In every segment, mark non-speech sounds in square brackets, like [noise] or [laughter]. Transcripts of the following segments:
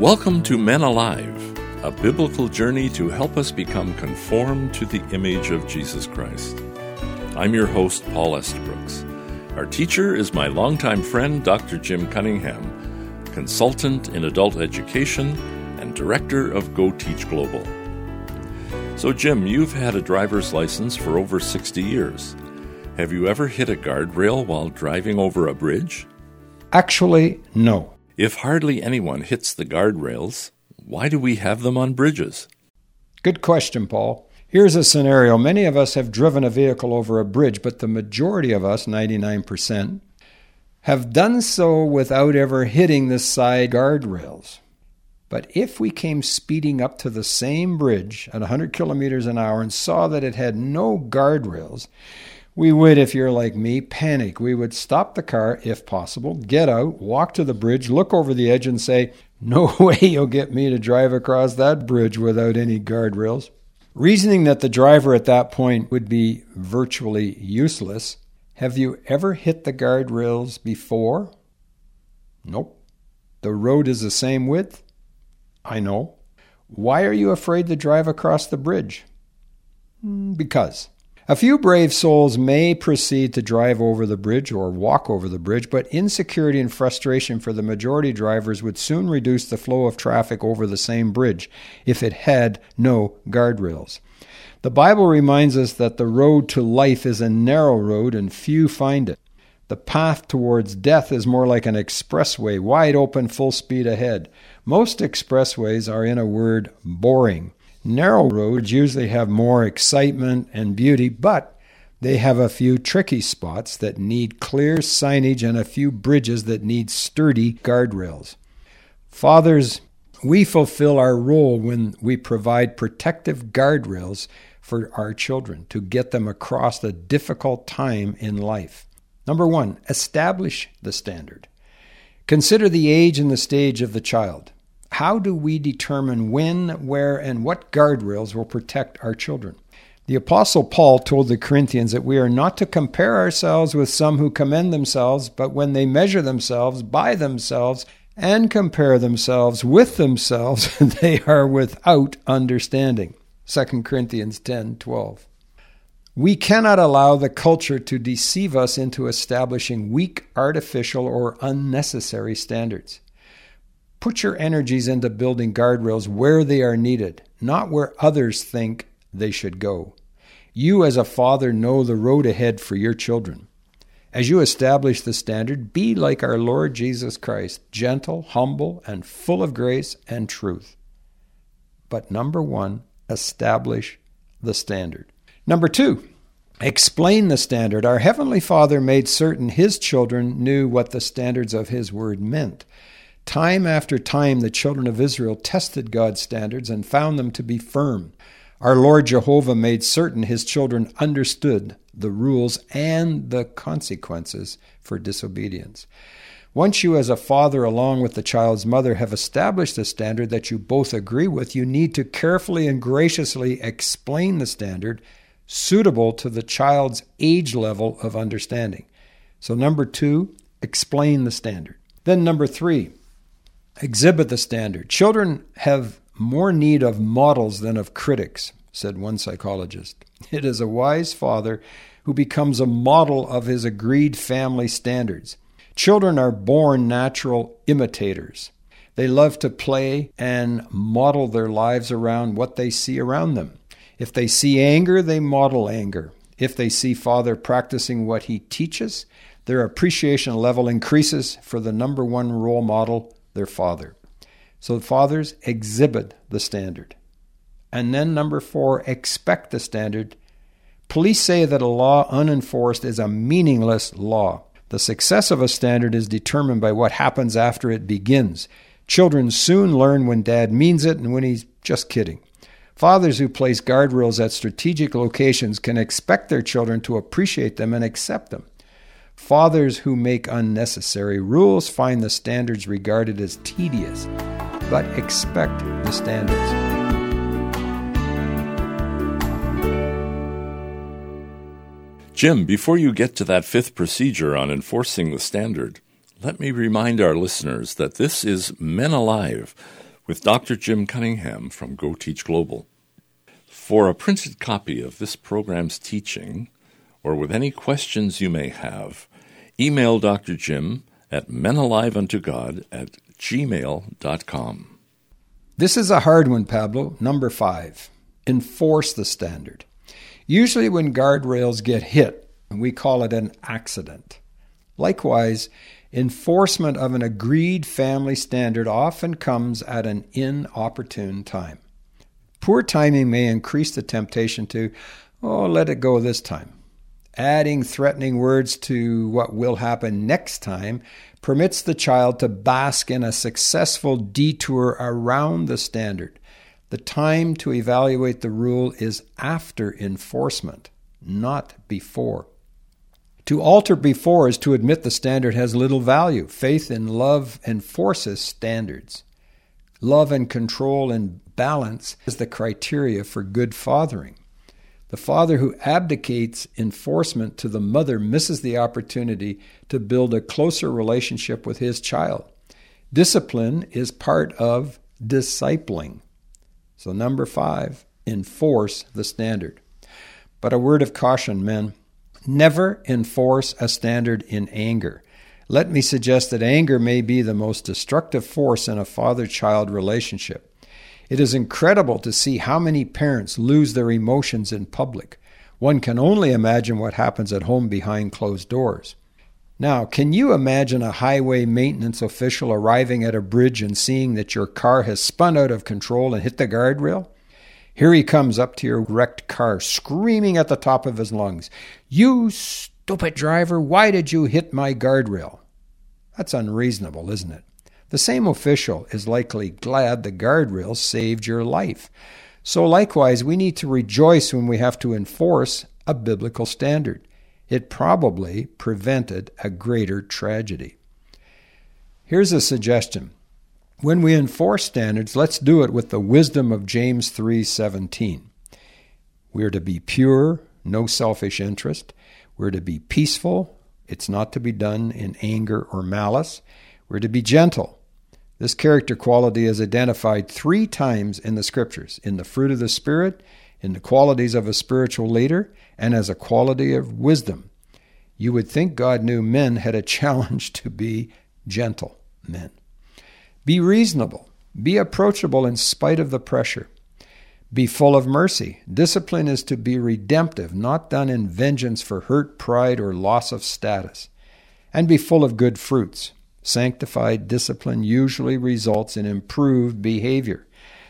Welcome to Men Alive, a biblical journey to help us become conformed to the image of Jesus Christ. I'm your host, Paul Estabrooks. Our teacher is my longtime friend, Dr. Jim Cunningham, consultant in adult education and director of Go Teach Global. So, Jim, you've had a driver's license for over 60 years. Have you ever hit a guardrail while driving over a bridge? Actually, no. If hardly anyone hits the guardrails, why do we have them on bridges? Good question, Paul. Here's a scenario. Many of us have driven a vehicle over a bridge, but the majority of us, 99%, have done so without ever hitting the side guardrails. But if we came speeding up to the same bridge at 100 kilometers an hour and saw that it had no guardrails, we would, if you're like me, panic. We would stop the car if possible, get out, walk to the bridge, look over the edge, and say, No [laughs] way you'll get me to drive across that bridge without any guardrails. Reasoning that the driver at that point would be virtually useless, have you ever hit the guardrails before? Nope. The road is the same width? I know. Why are you afraid to drive across the bridge? Hmm, because. A few brave souls may proceed to drive over the bridge or walk over the bridge, but insecurity and frustration for the majority drivers would soon reduce the flow of traffic over the same bridge if it had no guardrails. The Bible reminds us that the road to life is a narrow road and few find it. The path towards death is more like an expressway, wide open, full speed ahead. Most expressways are, in a word, boring. Narrow roads usually have more excitement and beauty, but they have a few tricky spots that need clear signage and a few bridges that need sturdy guardrails. Fathers, we fulfill our role when we provide protective guardrails for our children to get them across a difficult time in life. Number one, establish the standard. Consider the age and the stage of the child. How do we determine when, where, and what guardrails will protect our children? The Apostle Paul told the Corinthians that we are not to compare ourselves with some who commend themselves, but when they measure themselves by themselves and compare themselves with themselves, [laughs] they are without understanding. 2 Corinthians 10 12. We cannot allow the culture to deceive us into establishing weak, artificial, or unnecessary standards. Put your energies into building guardrails where they are needed, not where others think they should go. You, as a father, know the road ahead for your children. As you establish the standard, be like our Lord Jesus Christ, gentle, humble, and full of grace and truth. But number one, establish the standard. Number two, explain the standard. Our Heavenly Father made certain His children knew what the standards of His Word meant. Time after time, the children of Israel tested God's standards and found them to be firm. Our Lord Jehovah made certain his children understood the rules and the consequences for disobedience. Once you, as a father, along with the child's mother, have established a standard that you both agree with, you need to carefully and graciously explain the standard suitable to the child's age level of understanding. So, number two, explain the standard. Then, number three, exhibit the standard. Children have more need of models than of critics, said one psychologist. It is a wise father who becomes a model of his agreed family standards. Children are born natural imitators. They love to play and model their lives around what they see around them. If they see anger, they model anger. If they see father practicing what he teaches, their appreciation level increases for the number one role model their father. So, fathers exhibit the standard. And then, number four, expect the standard. Police say that a law unenforced is a meaningless law. The success of a standard is determined by what happens after it begins. Children soon learn when dad means it and when he's just kidding. Fathers who place guardrails at strategic locations can expect their children to appreciate them and accept them. Fathers who make unnecessary rules find the standards regarded as tedious, but expect the standards. Jim, before you get to that fifth procedure on enforcing the standard, let me remind our listeners that this is Men Alive, with Dr. Jim Cunningham from Go Teach Global. For a printed copy of this program's teaching, or with any questions you may have, email Dr. Jim at menaliveuntogod at gmail.com. This is a hard one, Pablo. Number five enforce the standard. Usually, when guardrails get hit, we call it an accident. Likewise, enforcement of an agreed family standard often comes at an inopportune time. Poor timing may increase the temptation to, oh, let it go this time. Adding threatening words to what will happen next time permits the child to bask in a successful detour around the standard. The time to evaluate the rule is after enforcement, not before. To alter before is to admit the standard has little value. Faith in love enforces standards. Love and control and balance is the criteria for good fathering. The father who abdicates enforcement to the mother misses the opportunity to build a closer relationship with his child. Discipline is part of discipling. So, number five, enforce the standard. But a word of caution, men never enforce a standard in anger. Let me suggest that anger may be the most destructive force in a father child relationship. It is incredible to see how many parents lose their emotions in public. One can only imagine what happens at home behind closed doors. Now, can you imagine a highway maintenance official arriving at a bridge and seeing that your car has spun out of control and hit the guardrail? Here he comes up to your wrecked car, screaming at the top of his lungs, You stupid driver, why did you hit my guardrail? That's unreasonable, isn't it? The same official is likely glad the guardrail saved your life. So, likewise, we need to rejoice when we have to enforce a biblical standard. It probably prevented a greater tragedy. Here's a suggestion. When we enforce standards, let's do it with the wisdom of James 3:17. We're to be pure, no selfish interest. We're to be peaceful. It's not to be done in anger or malice. We're to be gentle. This character quality is identified three times in the scriptures in the fruit of the Spirit, in the qualities of a spiritual leader, and as a quality of wisdom. You would think God knew men had a challenge to be gentle men. Be reasonable, be approachable in spite of the pressure. Be full of mercy. Discipline is to be redemptive, not done in vengeance for hurt, pride, or loss of status. And be full of good fruits. Sanctified discipline usually results in improved behavior.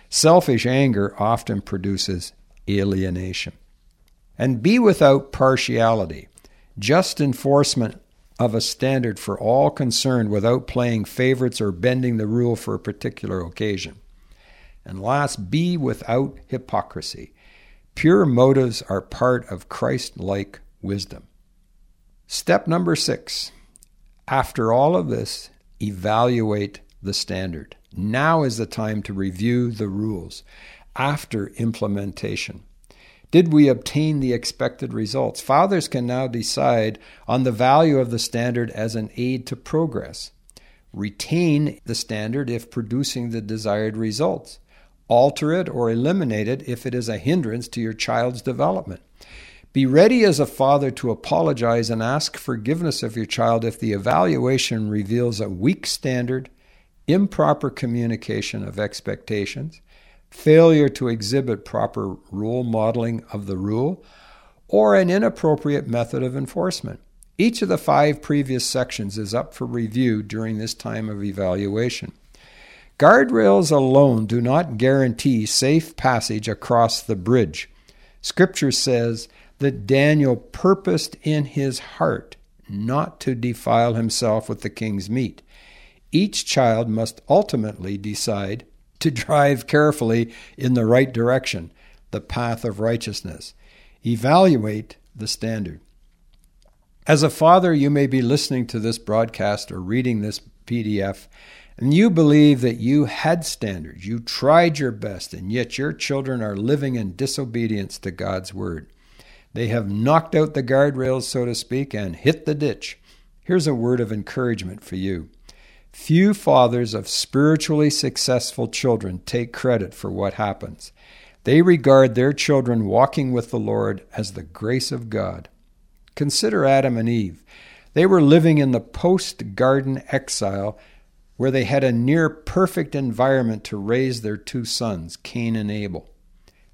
Selfish anger often produces alienation. And be without partiality. Just enforcement of a standard for all concerned without playing favorites or bending the rule for a particular occasion. And last, be without hypocrisy. Pure motives are part of Christ like wisdom. Step number six after all of this, evaluate the standard. Now is the time to review the rules after implementation. Did we obtain the expected results? Fathers can now decide on the value of the standard as an aid to progress. Retain the standard if producing the desired results. Alter it or eliminate it if it is a hindrance to your child's development. Be ready as a father to apologize and ask forgiveness of your child if the evaluation reveals a weak standard, improper communication of expectations, failure to exhibit proper rule modeling of the rule, or an inappropriate method of enforcement. Each of the five previous sections is up for review during this time of evaluation. Guardrails alone do not guarantee safe passage across the bridge. Scripture says, that Daniel purposed in his heart not to defile himself with the king's meat. Each child must ultimately decide to [laughs] drive carefully in the right direction, the path of righteousness. Evaluate the standard. As a father, you may be listening to this broadcast or reading this PDF, and you believe that you had standards, you tried your best, and yet your children are living in disobedience to God's word. They have knocked out the guardrails, so to speak, and hit the ditch. Here's a word of encouragement for you Few fathers of spiritually successful children take credit for what happens. They regard their children walking with the Lord as the grace of God. Consider Adam and Eve. They were living in the post garden exile where they had a near perfect environment to raise their two sons, Cain and Abel.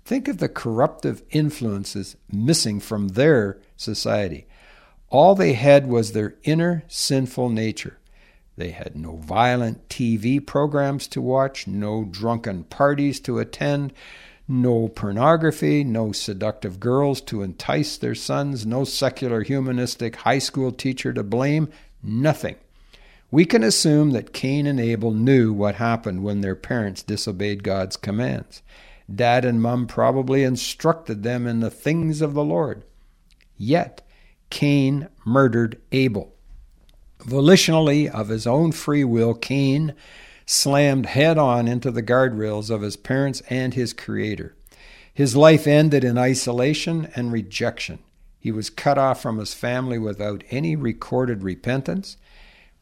Think of the corruptive influences missing from their society. All they had was their inner sinful nature. They had no violent TV programs to watch, no drunken parties to attend, no pornography, no seductive girls to entice their sons, no secular humanistic high school teacher to blame, nothing. We can assume that Cain and Abel knew what happened when their parents disobeyed God's commands. Dad and Mum probably instructed them in the things of the Lord. Yet, Cain murdered Abel. Volitionally, of his own free will, Cain slammed head on into the guardrails of his parents and his Creator. His life ended in isolation and rejection. He was cut off from his family without any recorded repentance.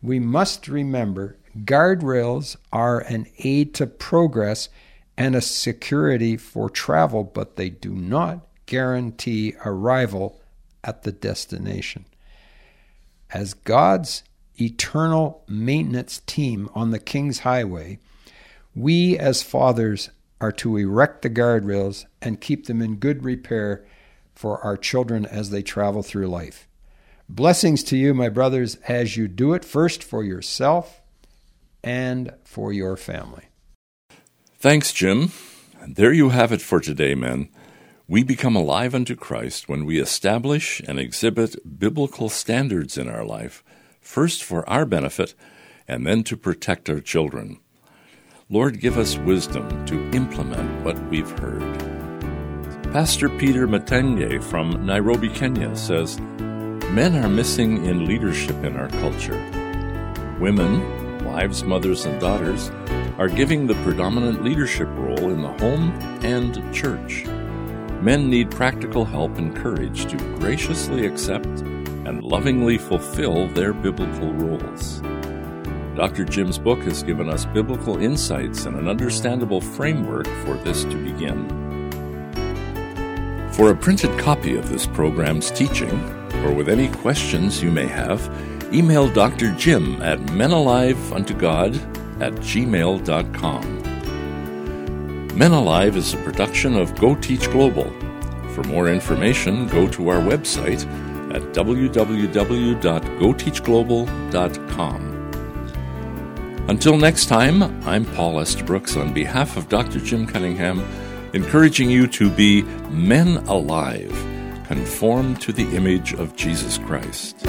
We must remember guardrails are an aid to progress and a security for travel, but they do not guarantee arrival at the destination. As God's eternal maintenance team on the King's Highway, we as fathers are to erect the guardrails and keep them in good repair for our children as they travel through life. Blessings to you, my brothers, as you do it first for yourself and for your family. Thanks, Jim. There you have it for today, men. We become alive unto Christ when we establish and exhibit biblical standards in our life, first for our benefit and then to protect our children. Lord, give us wisdom to implement what we've heard. Pastor Peter Matenge from Nairobi, Kenya says Men are missing in leadership in our culture. Women, wives, mothers, and daughters, are giving the predominant leadership role in the home and church men need practical help and courage to graciously accept and lovingly fulfill their biblical roles. Dr. Jim's book has given us biblical insights and an understandable framework for this to begin. For a printed copy of this program's teaching, or with any questions you may have, email Dr. Jim at menaliveuntogod at gmail.com. Men Alive is a production of Go Teach Global. For more information, go to our website at www.goteachglobal.com. Until next time, I'm Paul Estabrooks on behalf of Dr. Jim Cunningham, encouraging you to be men alive, conformed to the image of Jesus Christ.